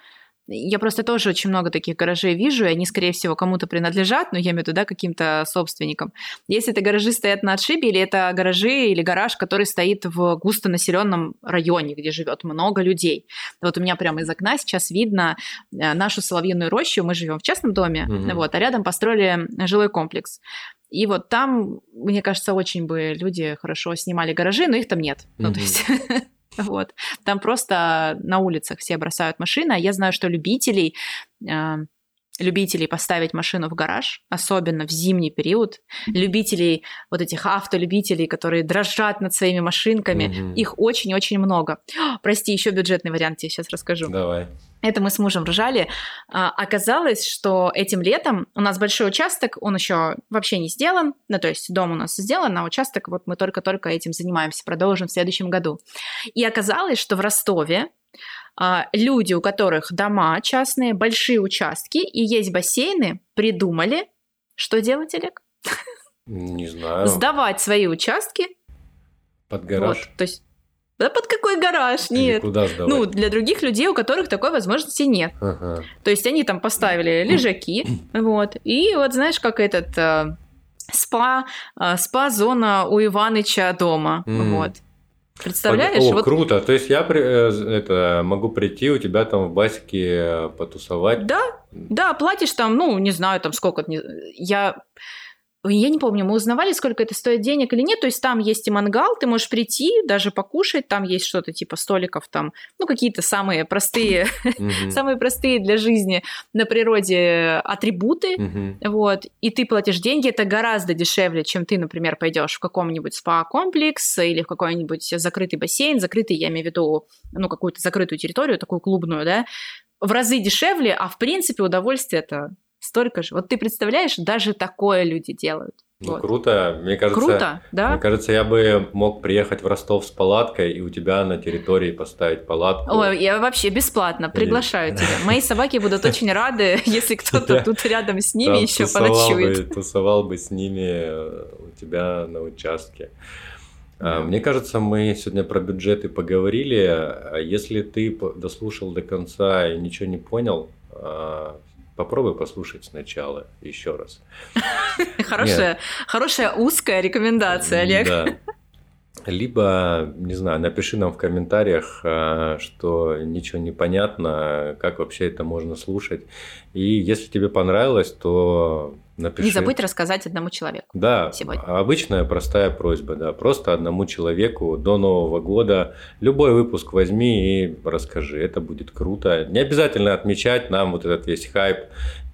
я просто тоже очень много таких гаражей вижу, и они, скорее всего, кому-то принадлежат, но я имею в виду, да, каким-то собственникам. Если это гаражи стоят на отшибе, или это гаражи или гараж, который стоит в густонаселенном районе, где живет много людей. Вот у меня прямо из окна сейчас видно э, нашу соловьиную рощу, мы живем в частном доме, mm-hmm. вот, а рядом построили жилой комплекс. И вот там, мне кажется, очень бы люди хорошо снимали гаражи, но их там нет. Mm-hmm. Ну, то есть Вот. Там просто на улицах все бросают машины. А я знаю, что любителей э, любителей поставить машину в гараж, особенно в зимний период, любителей вот этих автолюбителей, которые дрожат над своими машинками, угу. их очень-очень много. Прости, еще бюджетный вариант тебе сейчас расскажу. Давай. Это мы с мужем ржали. А, оказалось, что этим летом у нас большой участок, он еще вообще не сделан, ну то есть дом у нас сделан, а участок вот мы только-только этим занимаемся, продолжим в следующем году. И оказалось, что в Ростове люди, у которых дома частные, большие участки и есть бассейны, придумали, что делать, Олег? Не знаю. Сдавать свои участки. Под гараж. Вот, то есть да под какой гараж? Нет. Или куда сдавать? Ну, для других людей, у которых такой возможности нет. Ага. То есть они там поставили лежаки, вот. И вот знаешь, как этот э, спа, э, спа-зона у Иваныча дома, mm. вот. Представляешь? О, вот... круто. То есть я при, э, это, могу прийти у тебя там в басике э, потусовать? Да, да, платишь там, ну, не знаю, там сколько. Я я не помню, мы узнавали, сколько это стоит денег или нет. То есть там есть и мангал, ты можешь прийти, даже покушать, там есть что-то типа столиков, там, ну, какие-то самые простые, самые простые для жизни на природе атрибуты, вот, и ты платишь деньги, это гораздо дешевле, чем ты, например, пойдешь в каком-нибудь спа-комплекс или в какой-нибудь закрытый бассейн, закрытый, я имею в виду, ну, какую-то закрытую территорию, такую клубную, да, в разы дешевле, а в принципе удовольствие это столько же. Вот ты представляешь, даже такое люди делают. Ну, вот. круто. Мне кажется, круто, да? Мне кажется, я бы мог приехать в Ростов с палаткой и у тебя на территории поставить палатку. Ой, я вообще бесплатно приглашаю тебя. Мои собаки будут очень рады, если кто-то тут рядом с ними еще поночует. Тусовал бы с ними э, у тебя на участке. А, мне кажется, мы сегодня про бюджеты поговорили. А если ты дослушал до конца и ничего не понял, а, Попробуй послушать сначала еще раз. Хорошая, хорошая узкая рекомендация, Олег. Да. Либо, не знаю, напиши нам в комментариях, а, что ничего не понятно, как вообще это можно слушать. И если тебе понравилось, то напиши. Не забудь рассказать одному человеку. Да, сегодня. обычная простая просьба, да, просто одному человеку до Нового года любой выпуск возьми и расскажи, это будет круто. Не обязательно отмечать нам вот этот весь хайп,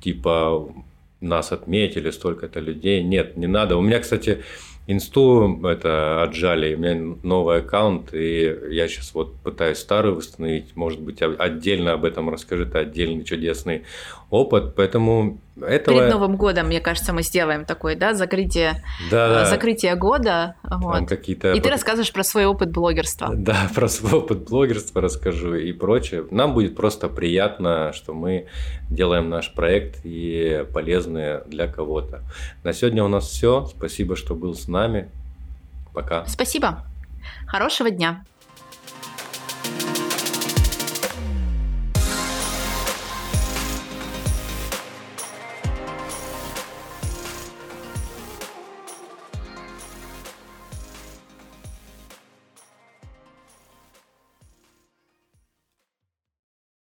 типа нас отметили столько-то людей. Нет, не надо. У меня, кстати, Инсту это отжали, у меня новый аккаунт, и я сейчас вот пытаюсь старый восстановить, может быть, отдельно об этом расскажи, это отдельный чудесный опыт, поэтому этого... Перед Новым годом, мне кажется, мы сделаем такое, да, закрытие, да, да. закрытие года, вот. какие-то... И ты рассказываешь про свой опыт блогерства. Да, про свой опыт блогерства расскажу и прочее. Нам будет просто приятно, что мы делаем наш проект и полезные для кого-то. На сегодня у нас все. Спасибо, что был с нами. Пока. Спасибо. Хорошего дня.